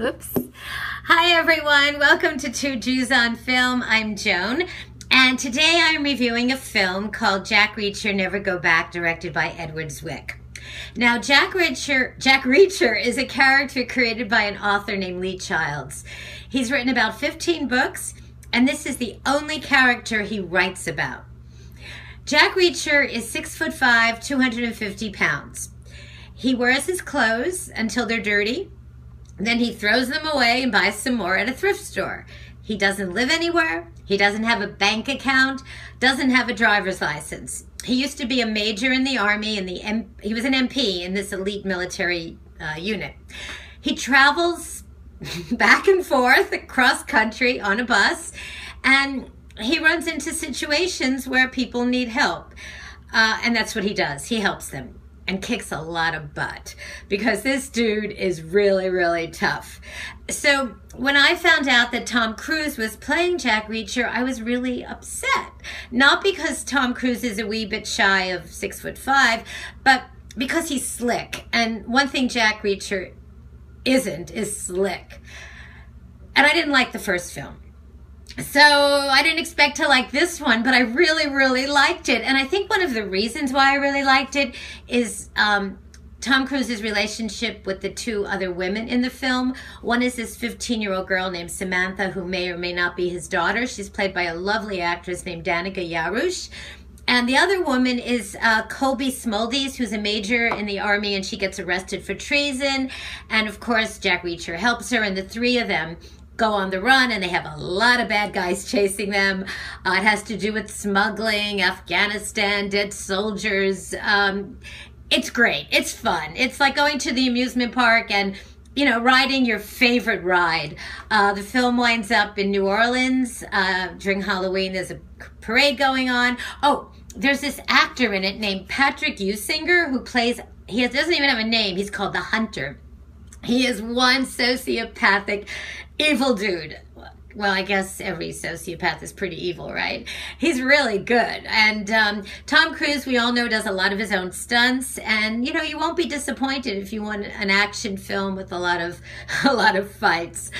Oops. Hi, everyone. Welcome to Two Jews on Film. I'm Joan. And today I'm reviewing a film called Jack Reacher Never Go Back, directed by Edward Zwick. Now, Jack Reacher, Jack Reacher is a character created by an author named Lee Childs. He's written about 15 books, and this is the only character he writes about. Jack Reacher is six foot five, 250 pounds. He wears his clothes until they're dirty then he throws them away and buys some more at a thrift store. He doesn't live anywhere. He doesn't have a bank account, doesn't have a driver's license. He used to be a major in the army and the M- he was an MP in this elite military uh, unit. He travels back and forth across country on a bus and he runs into situations where people need help. Uh, and that's what he does. He helps them and kicks a lot of butt because this dude is really, really tough. So when I found out that Tom Cruise was playing Jack Reacher, I was really upset. Not because Tom Cruise is a wee bit shy of six foot five, but because he's slick. And one thing Jack Reacher isn't is slick. And I didn't like the first film. So I didn't expect to like this one, but I really, really liked it. And I think one of the reasons why I really liked it is um, Tom Cruise's relationship with the two other women in the film. One is this 15 year old girl named Samantha, who may or may not be his daughter. She's played by a lovely actress named Danika Yarosh. And the other woman is uh, Cobie Smulders, who's a major in the army, and she gets arrested for treason. And of course, Jack Reacher helps her, and the three of them go on the run and they have a lot of bad guys chasing them. Uh, it has to do with smuggling, Afghanistan, dead soldiers. Um, it's great. It's fun. It's like going to the amusement park and you know, riding your favorite ride. Uh, the film winds up in New Orleans uh, during Halloween. There's a parade going on. Oh, there's this actor in it named Patrick Heusinger who plays. He doesn't even have a name. He's called the Hunter. He is one sociopathic, evil dude. Well, I guess every sociopath is pretty evil, right? He's really good. And um, Tom Cruise, we all know, does a lot of his own stunts, and you know you won't be disappointed if you want an action film with a lot of a lot of fights.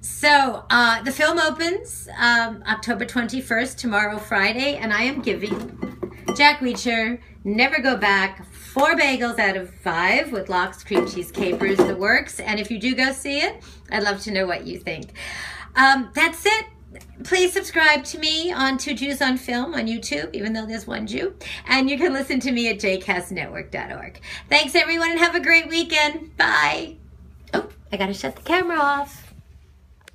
So uh, the film opens um, October twenty first, tomorrow, Friday, and I am giving Jack Reacher Never Go Back four bagels out of five with lox, cream cheese, capers, the works. And if you do go see it, I'd love to know what you think. Um, that's it. Please subscribe to me on Two Jews on Film on YouTube, even though there's one Jew. And you can listen to me at jcastnetwork.org. Thanks, everyone, and have a great weekend. Bye. Oh, I got to shut the camera off.